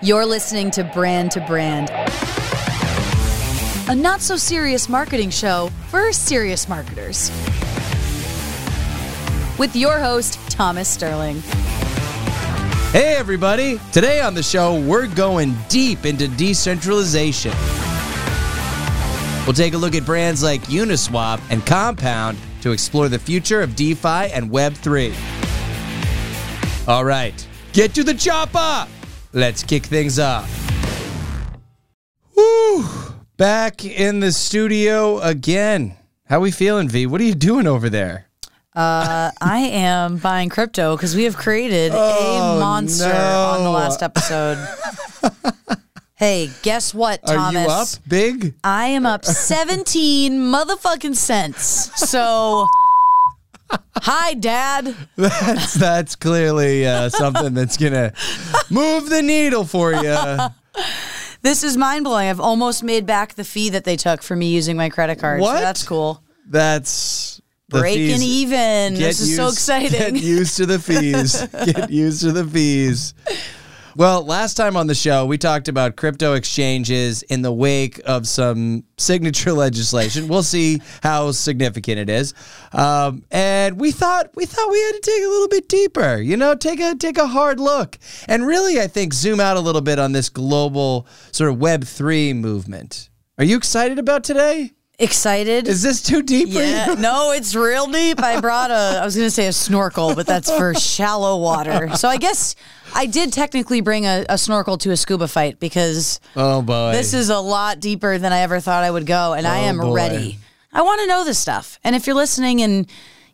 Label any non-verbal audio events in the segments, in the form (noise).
You're listening to Brand to Brand, a not so serious marketing show for serious marketers. With your host, Thomas Sterling. Hey, everybody. Today on the show, we're going deep into decentralization. We'll take a look at brands like Uniswap and Compound to explore the future of DeFi and Web3. All right, get to the chopper. Let's kick things off. Woo! Back in the studio again. How we feeling, V? What are you doing over there? Uh, I am buying crypto because we have created Oh, a monster no. on the last episode. (laughs) hey, guess what, Are Thomas? you up big? I am up 17 motherfucking cents. So, hi, Dad. (laughs) That's that's clearly uh, something that's gonna move the needle for you. This is mind blowing. I've almost made back the fee that they took for me using my credit card. What? So that's cool. That's the Breaking fees. even. Get This is so exciting. (laughs) Get used to the fees. Get used to the fees. Well, last time on the show, we talked about crypto exchanges in the wake of some signature (laughs) legislation. We'll see how significant it is, um, and we thought we thought we had to take a little bit deeper. You know, take a take a hard look, and really, I think zoom out a little bit on this global sort of Web three movement. Are you excited about today? Excited? Is this too deep for yeah, you? no, it's real deep. I brought a, I was going to say a snorkel, but that's for (laughs) shallow water. So I guess I did technically bring a, a snorkel to a scuba fight because Oh boy, this is a lot deeper than I ever thought I would go, and I Oh, am boy. ready. I want to know this stuff. And if you're listening and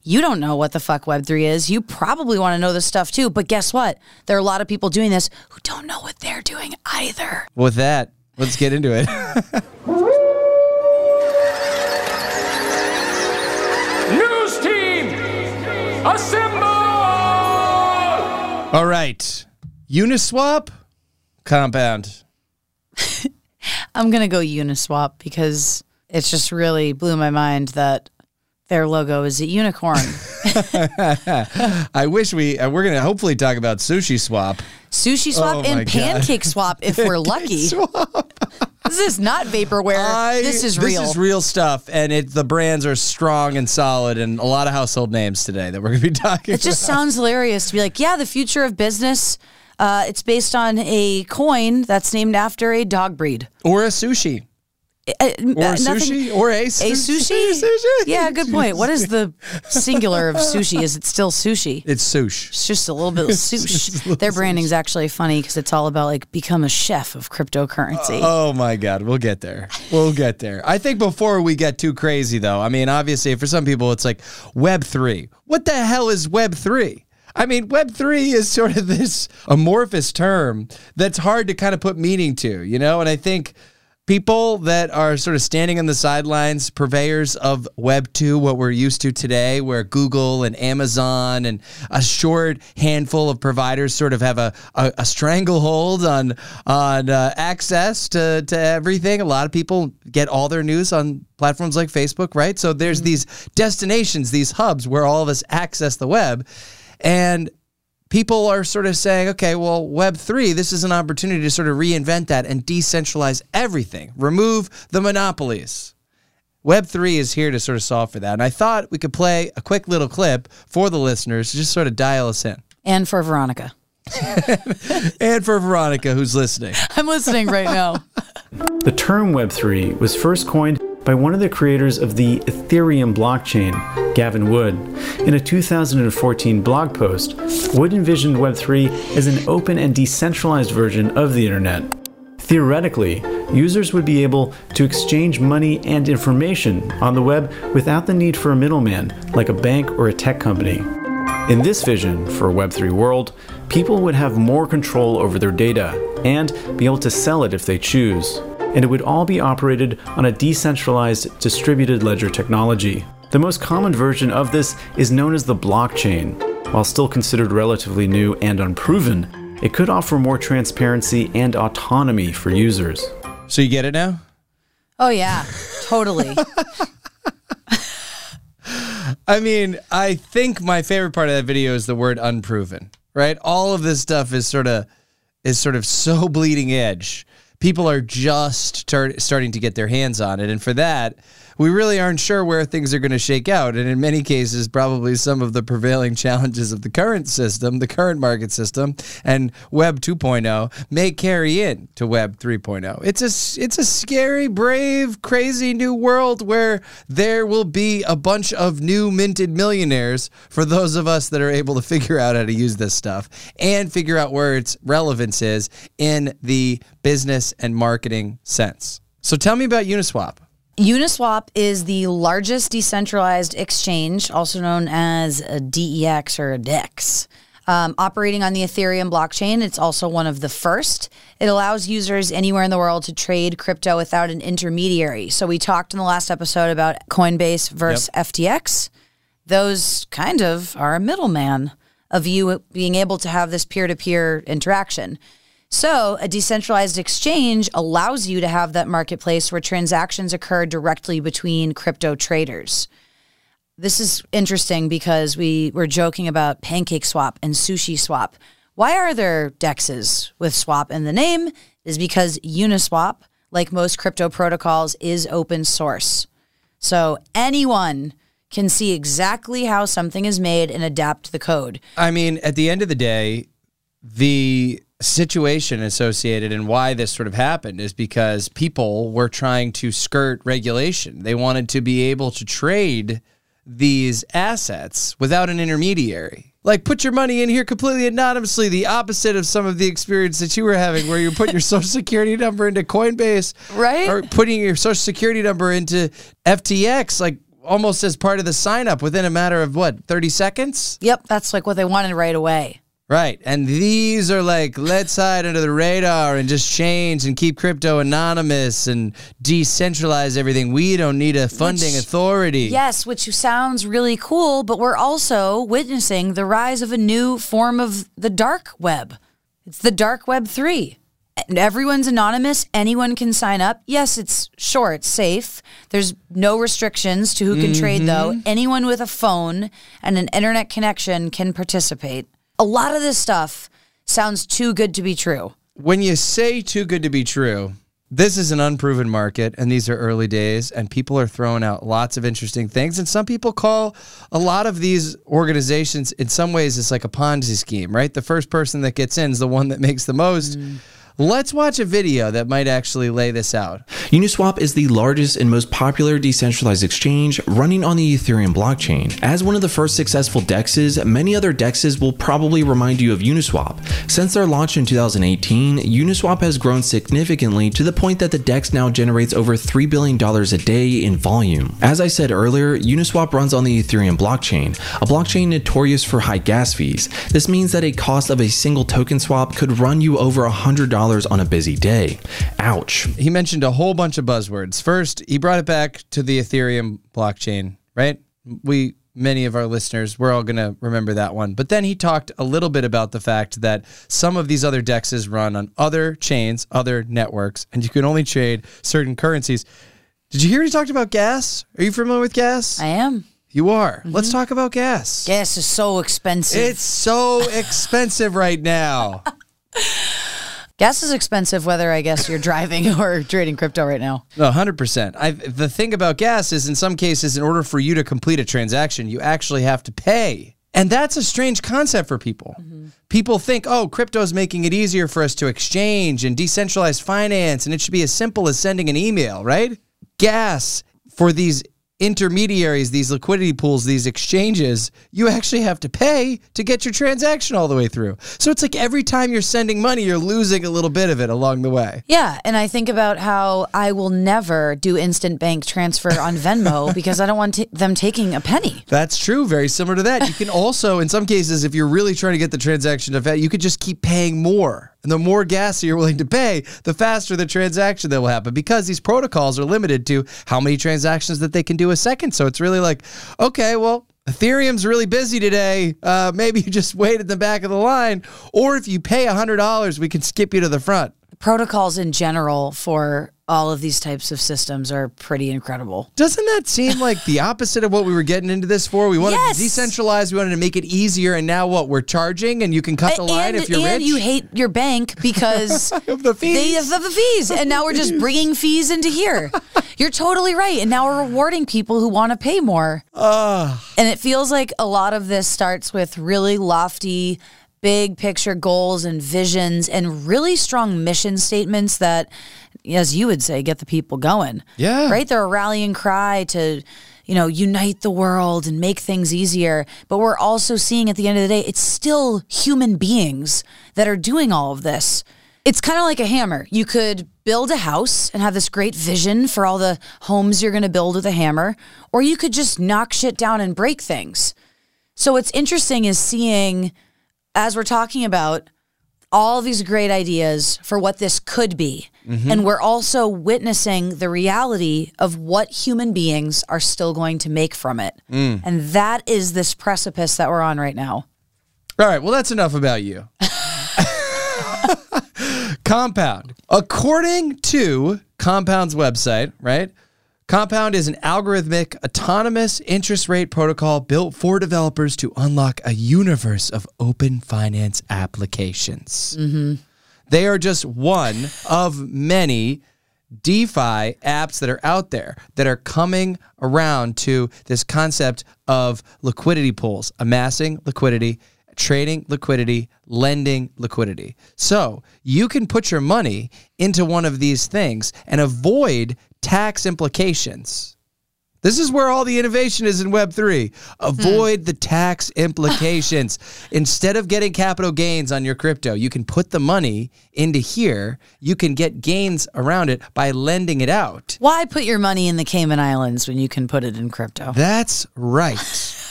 you don't know what the fuck Web3 is, you probably want to know this stuff too. But guess what? There are a lot of people doing this who don't know what they're doing either. With that, let's get into it. (laughs) News team, assemble! All right. Uniswap compound. (laughs) I'm going to go Uniswap because it's just really blew my mind that their logo is a unicorn. (laughs) (laughs) I wish we uh, we're going to hopefully talk about Sushi Swap. Sushi Swap Oh and God. Pancake Swap if we're lucky. This is not vaporware. I- this is real. This is real stuff and it the brands are strong and solid and a lot of household names today that we're going to be talking It just sounds hilarious to be like, yeah, the future of business. Uh, it's based on a coin that's named after a dog breed. or a sushi Uh, or uh, sushi or a, A sushi? sushi. Yeah, good point. What is the (laughs) singular of sushi? Is it still sushi? It's sush. It's just a little bit of (laughs) sushi. Their branding's actually funny because it's all about like become a chef of cryptocurrency. Oh my God, we'll get there. We'll get there. I think before we get too crazy, though, I mean, obviously, for some people, it's like Web 3. What the hell is Web 3? I mean, Web 3 is sort of this amorphous term that's hard to kind of put meaning to, you know? And I think people that are sort of standing on the sidelines, purveyors of Web 2, what we're used to today, where Google and Amazon and a short handful of providers sort of have a, a, a stranglehold on on uh, access to, to everything. A lot of people get all their news on platforms like Facebook, right? So there's these destinations, these hubs where all of us access the web. And people are sort of saying, okay, well, Web3, this is an opportunity to sort of reinvent that and decentralize everything, remove the monopolies. Web3 is here to sort of solve for that. And I thought we could play a quick little clip for the listeners to just sort of dial us in. And for Veronica. (laughs) And for Veronica, who's listening. I'm listening right now. The term Web3 was first coined by one of the creators of the Ethereum blockchain, Gavin Wood. In a 2014 blog post, Wood envisioned Web3 as an open and decentralized version of the internet. Theoretically, users would be able to exchange money and information on the web without the need for a middleman, like a bank or a tech company. In this vision for a Web3 world, people would have more control over their data and be able to sell it if they choose. And it would all be operated on a decentralized distributed ledger technology. The most common version of this is known as the blockchain. While still considered relatively new and unproven, it could offer more transparency and autonomy for users. So you get it now? Oh yeah, totally. (laughs) I mean, I think my favorite part of that video is the word unproven, right? All of this stuff is sort of is sort of so bleeding edge. People are just start, starting to get their hands on it. And for that, we really aren't sure where things are going to shake out. And in many cases, probably some of the prevailing challenges of the current system, the current market system, and Web 2.0 may carry in to Web 3.0. It's a, it's a scary, brave, crazy new world where there will be a bunch of new minted millionaires for those of us that are able to figure out how to use this stuff and figure out where its relevance is in the business and marketing sense. So tell me about Uniswap. Uniswap is the largest decentralized exchange, also known as a DEX or a DEX. Um, operating on the Ethereum blockchain, it's also one of the first. It allows users anywhere in the world to trade crypto without an intermediary. So, we talked in the last episode about Coinbase versus FTX. Those kind of are a middleman of you being able to have this peer to peer interaction. So, a decentralized exchange allows you to have that marketplace where transactions occur directly between crypto traders. This is interesting because we were joking about Pancake Swap and Sushi Swap. Why are there dexes with swap in the name? Is because Uniswap, like most crypto protocols, is open source. So anyone can see exactly how something is made and adapt the code. I mean, at the end of the day, the situation associated and why this sort of happened is because people were trying to skirt regulation. They wanted to be able to trade these assets without an intermediary. Like put your money in here completely anonymously, the opposite of some of the experience that you were having where you're putting your (laughs) social security number into Coinbase. Right. Or putting your social security number into FTX, like almost as part of the sign up within a matter of what, 30 seconds? Yep, that's like what they wanted right away. Right. And these are like, let's hide under the radar and just change and keep crypto anonymous and decentralize everything. We don't need a funding Which- authority. Yes, which sounds really cool, but we're also witnessing the rise of a new form of the dark web. It's the dark web 3. And everyone's anonymous, anyone can sign up. Yes, it's sure, it's safe. There's no restrictions to who can trade though. Mm-hmm. Anyone with a phone and an internet connection can participate. A lot of this stuff sounds too good to be true. When you say too good to be true, this is an unproven market and these are early days and people are throwing out lots of interesting things and some people call a lot of these organizations in some ways it's like a ponzi scheme right? The first person that gets in is the one that makes the most mm. Let's watch a video that might actually lay this out Uniswap is the largest and most popular decentralized exchange running on the Ethereum blockchain. As one of the first successful DEXs, many other DEXs will probably remind you of Uniswap. Since their launch in 2018, Uniswap has grown significantly to the point that the DEX now generates over $3 billion a day in volume. As I said earlier, Uniswap runs on the Ethereum blockchain, a blockchain notorious for high gas fees. This means that a cost of a single token swap could run you over $100 on a busy day. Ouch. he mentioned a whole bunch of buzzwords. First, he brought it back to the Ethereum blockchain, right? We many of our listeners we're all going to remember that one. But then he talked a little bit about the fact that some of these other dexes run on other chains, other networks, and you can only trade certain currencies. Did you hear he talked about gas? Are you familiar with gas? I am. you are. Mm-hmm. Let's talk about gas. Gas is so expensive. It's so (laughs) expensive right now. (laughs) Gas is expensive whether I guess you're driving (laughs) or trading crypto right now. No, hundred percent. I the thing about gas is, in some cases, in order for you to complete a transaction, you actually have to pay, and that's a strange concept for people. Mm-hmm. People think, oh, crypto is making it easier for us to exchange and decentralized finance, and it should be as simple as sending an email, right? Gas for these intermediaries, these liquidity pools, these exchanges, you actually have to pay to get your transaction all the way through. So it's like every time you're sending money, you're losing a little bit of it along the way. Yeah, and I think about how I will never do instant bank transfer on Venmo (laughs) because I don't want t- them taking a penny. That's true. Very similar to that. You can also, in some cases, if you're really trying to get the transaction to vet, you could just keep paying more. And the more gas you're willing to pay, the faster the transaction that will happen because these protocols are limited to how many transactions that they can do a second. So it's really like, okay, well, Ethereum's really busy today. Uh, maybe you just (laughs) wait at the back of the line. Or if you pay $100, we can skip you to the front. Protocols in general for all of these types of systems are pretty incredible. Doesn't that seem like the opposite of what we were getting into this for? We wanted Yes. to decentralize, we wanted to make it easier, and now what? We're charging, and you can cut the line and, if you're and rich. you hate your bank because (laughs) Of the fees. They have the fees, and now we're just (laughs) bringing fees into here. You're totally right, and now we're rewarding people who want to pay more. And it feels like a lot of this starts with really lofty, big picture goals and visions, and really strong mission statements that, as you would say, get the people going. Yeah. right. They're a rallying cry to. You know, unite the world and make things easier. But we're also seeing at the end of the day, it's still human beings that are doing all of this. It's kind of like a hammer. You could build a house and have this great vision for all the homes you're going to build with a hammer, or you could just knock shit down and break things. So what's interesting is seeing, as we're talking about, all these great ideas for what this could be. Mm-hmm. And we're also witnessing the reality of what human beings are still going to make from it. Mm. And that is this precipice that we're on right now. All right, well, that's enough about you. (laughs) (laughs) Compound. According to Compound's website, right? Compound is an algorithmic, autonomous interest rate protocol built for developers to unlock a universe of open finance applications. Mm-hmm. They are just one of many DeFi apps that are out there that are coming around to this concept of liquidity pools, amassing liquidity, trading liquidity, lending liquidity. So you can put your money into one of these things and avoid tax implications. This is where all the innovation is in Web3. Avoid the tax implications. (laughs) Instead of getting capital gains on your crypto, you can put the money into here. You can get gains around it by lending it out. Why put your money in the Cayman Islands when you can put it in crypto? That's right.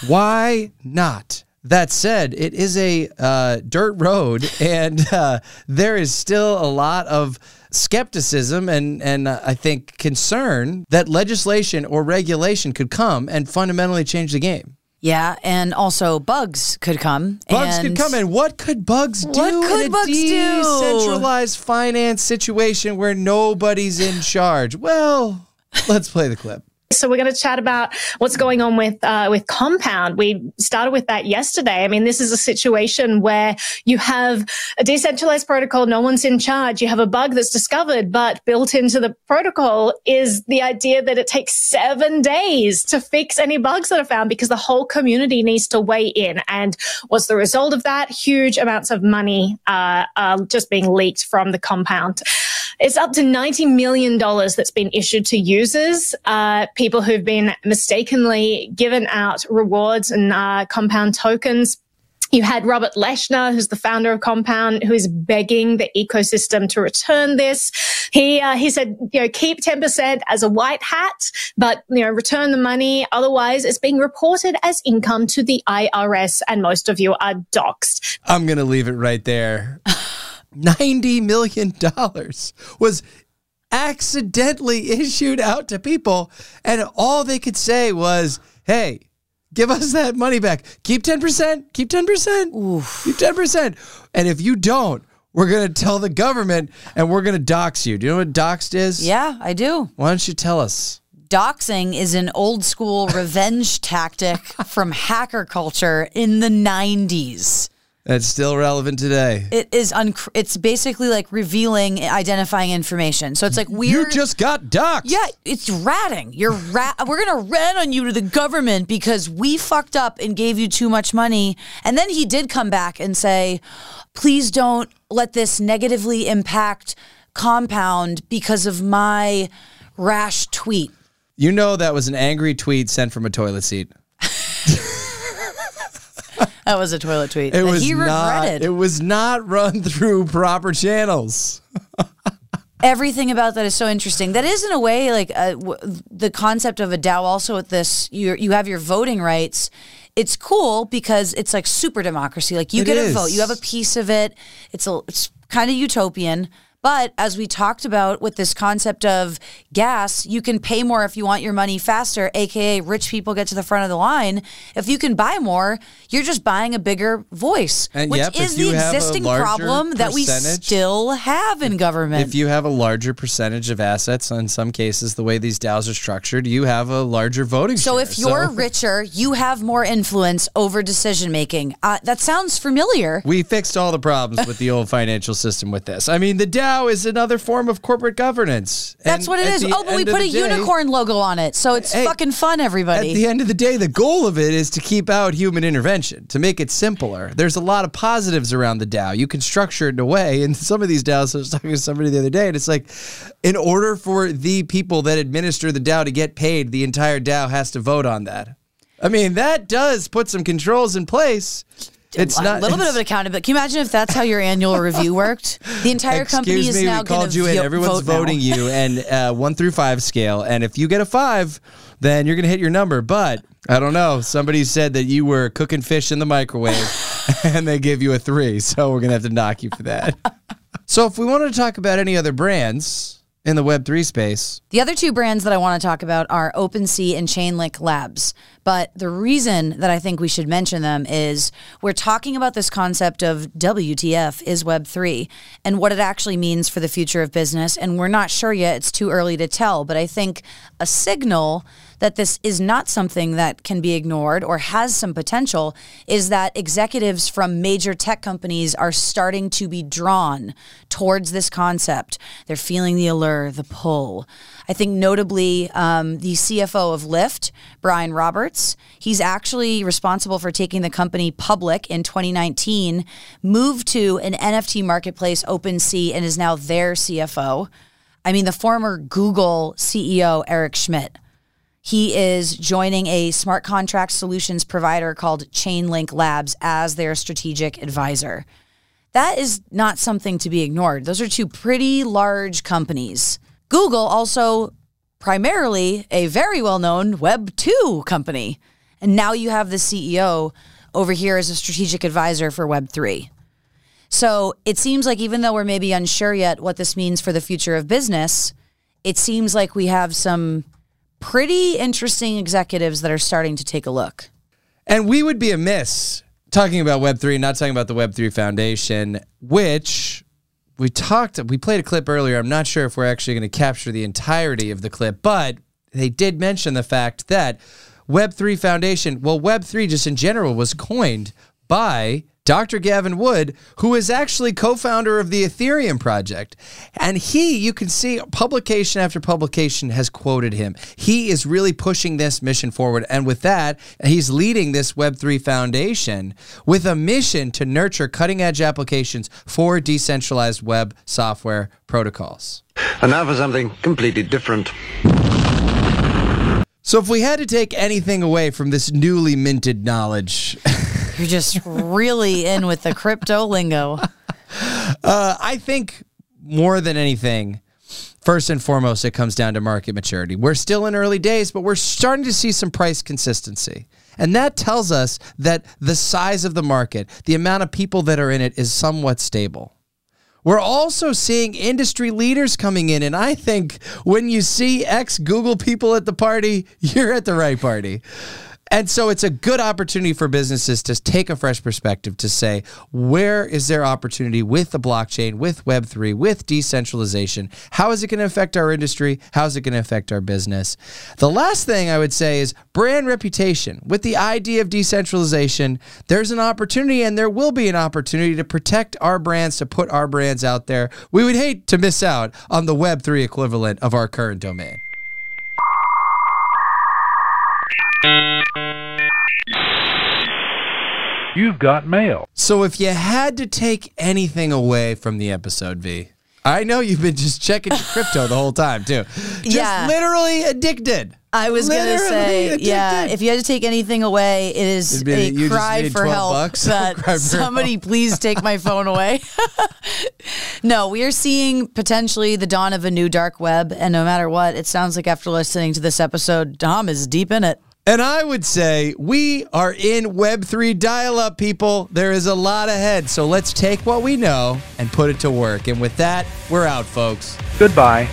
Why not? That said, it is a uh, dirt road, and uh, there is still a lot of skepticism and and uh, I think concern that legislation or regulation could come and fundamentally change the game. Yeah, and also bugs could come. Bugs could come and What could bugs do What could in a bugs do? decentralized finance situation where nobody's in charge? Well, let's play the clip. So we're going to chat about what's going on with uh, with Compound. We started with that yesterday. I mean, this is a situation where you have a decentralized protocol, no one's in charge. You have a bug that's discovered, but built into the protocol is the idea that it takes seven days to fix any bugs that are found because the whole community needs to weigh in. And what's the result of that? Huge amounts of money uh, are just being leaked from the Compound. It's up to $90 million that's been issued to users, uh, people who've been mistakenly given out rewards and uh, compound tokens. You had Robert Leshner, who's the founder of Compound, who is begging the ecosystem to return this. He uh, he said, you know, keep ten percent as a white hat, but you know, return the money. Otherwise, it's being reported as income to the IRS, and most of you are doxxed. I'm to leave it right there. $90 million was accidentally issued out to people, and all they could say was, hey, give us that money back. Keep 10%, keep 10%, keep 10%. And if you don't, we're going to tell the government and we're going to dox you. Do you know what doxed is? Yeah, I do. Why don't you tell us? Doxing is an old school (laughs) revenge tactic from hacker culture in the 90s. That's still relevant today. It is unc- it's basically like revealing identifying information. So it's like weird You just got doxed. Yeah, it's ratting. You're rat. (laughs) We're gonna rat on you to the government because we fucked up and gave you too much money. And then he did come back and say, "Please don't let this negatively impact Compound because of my rash tweet." You know that was an angry tweet sent from a toilet seat. (laughs) That was a toilet tweet. It was he not. regretted. It was not run through proper channels. (laughs) Everything about that is so interesting. That is, in a way, like uh, w- the concept of a DAO. Also, with this, you you have your voting rights. It's cool because it's like super democracy. Like you It get is. a vote, you have a piece of it. It's a it's kind of utopian, But as we talked about with this concept of gas, you can pay more if you want your money faster, aka rich people get to the front of the line. If you can buy more, you're just buying a bigger voice, And which yep, is the existing problem that we still have in government. If you have a larger percentage of assets, in some cases, the way these DAOs are structured, you have a larger voting so share. if you're (laughs) richer, you have more influence over decision making. Uh, that sounds familiar. we fixed all the problems with the old financial system with this. I mean, the DAO is another form of corporate governance. That's And what it is. Oh, but we put a day- unicorn logo on it, so it's Hey, fucking fun, everybody. At the end of the day, the goal of it is to keep out human intervention, to make it simpler. There's a lot of positives around the DAO. You can structure it in a way, and some of these DAOs, I was talking to somebody the other day, and it's like, in order for the people that administer the DAO to get paid, the entire DAO has to vote on that. I mean, that does put some controls in place. It's not a not little bit of an accountability. Can you imagine if that's how your annual review worked? The entire company Excuse is me, now we called you in. vo- Everyone's vote now. voting you, and uh, one through five scale. And if you get a five, then you're gonna hit your number. But I don't know. Somebody said that you were cooking fish in the microwave, (laughs) and they give you a three. So we're gonna have to knock you for that. (laughs) so if we wanted to talk about any other brands in the Web three space, The other two brands that I want to talk about are OpenSea and Chainlink Labs. But the reason that I think we should mention them is we're talking about this concept of WTF is Web3 and what it actually means for the future of business. And we're not sure yet. It's too early to tell. But I think a signal that this is not something that can be ignored or has some potential is that executives from major tech companies are starting to be drawn towards this concept. They're feeling the allure, the pull. I think notably um, the CFO of Lyft, Brian Roberts, he's actually responsible for taking the company public in 2019, moved to an NFT marketplace, OpenSea, and is now their CFO. I mean, the former Google CEO, Eric Schmidt. He is joining a smart contract solutions provider called Chainlink Labs as their strategic advisor. That is not something to be ignored. Those are two pretty large companies. Google also primarily a very well-known web 2 company. And now you have the CEO over here as a strategic advisor for web 3. So, it seems like even though we're maybe unsure yet what this means for the future of business, it seems like we have some pretty interesting executives that are starting to take a look. and we would be amiss talking about Web three, not talking about the Web three Foundation, which we talked. We played a clip earlier. I'm not sure if we're actually going to capture the entirety of the clip, but they did mention the fact that Web3 Foundation, well, Web3 just in general was coined by Dr. Gavin Wood, who is actually co founder of the Ethereum project. And he, you can see publication after publication has quoted him. He is really pushing this mission forward. And with that, he's leading this Web3 Foundation with a mission to nurture cutting edge applications for decentralized web software protocols. And now for something completely different. So, if we had to take anything away from this newly minted knowledge, (laughs) You're just really in with the crypto lingo. uh, I think more than anything, first and foremost, it comes down to market maturity. We're still in early days, but we're starting to see some price consistency. And that tells us that the size of the market, the amount of people that are in it, is somewhat stable. We're also seeing industry leaders coming in. And I think when you see ex Google people at the party, (laughs) you're at the right party. And so it's a good opportunity for businesses to take a fresh perspective to say, where is their opportunity with the blockchain, with Web3, with decentralization? How is it going to affect our industry? How is it going to affect our business? The last thing I would say is brand reputation. With the idea of decentralization, there's an opportunity and there will be an opportunity to protect our brands, to put our brands out there. We would hate to miss out on the Web3 equivalent of our current domain. You've got mail. So if you had to take anything away from the episode, V, I know you've been just checking your crypto the whole time too. Just Yeah. literally addicted. I was gonna say, addicted. yeah. If you had to take anything away, it is be- a you just cry for help bucks. (laughs) that for somebody please take my phone away. (laughs) no, we are seeing potentially the dawn of a new dark web, and no matter what, it sounds like after listening to this episode, Dom is deep in it. And I would say we are in Web3 dial up, people. There is a lot ahead. So let's take what we know and put it to work. And with that, we're out, folks. Goodbye.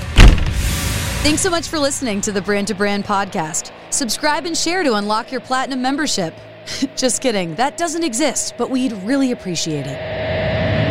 Thanks so much for listening to the Brand to Brand podcast. Subscribe and share to unlock your platinum membership. (laughs) Just kidding, that doesn't exist, but we'd really appreciate it.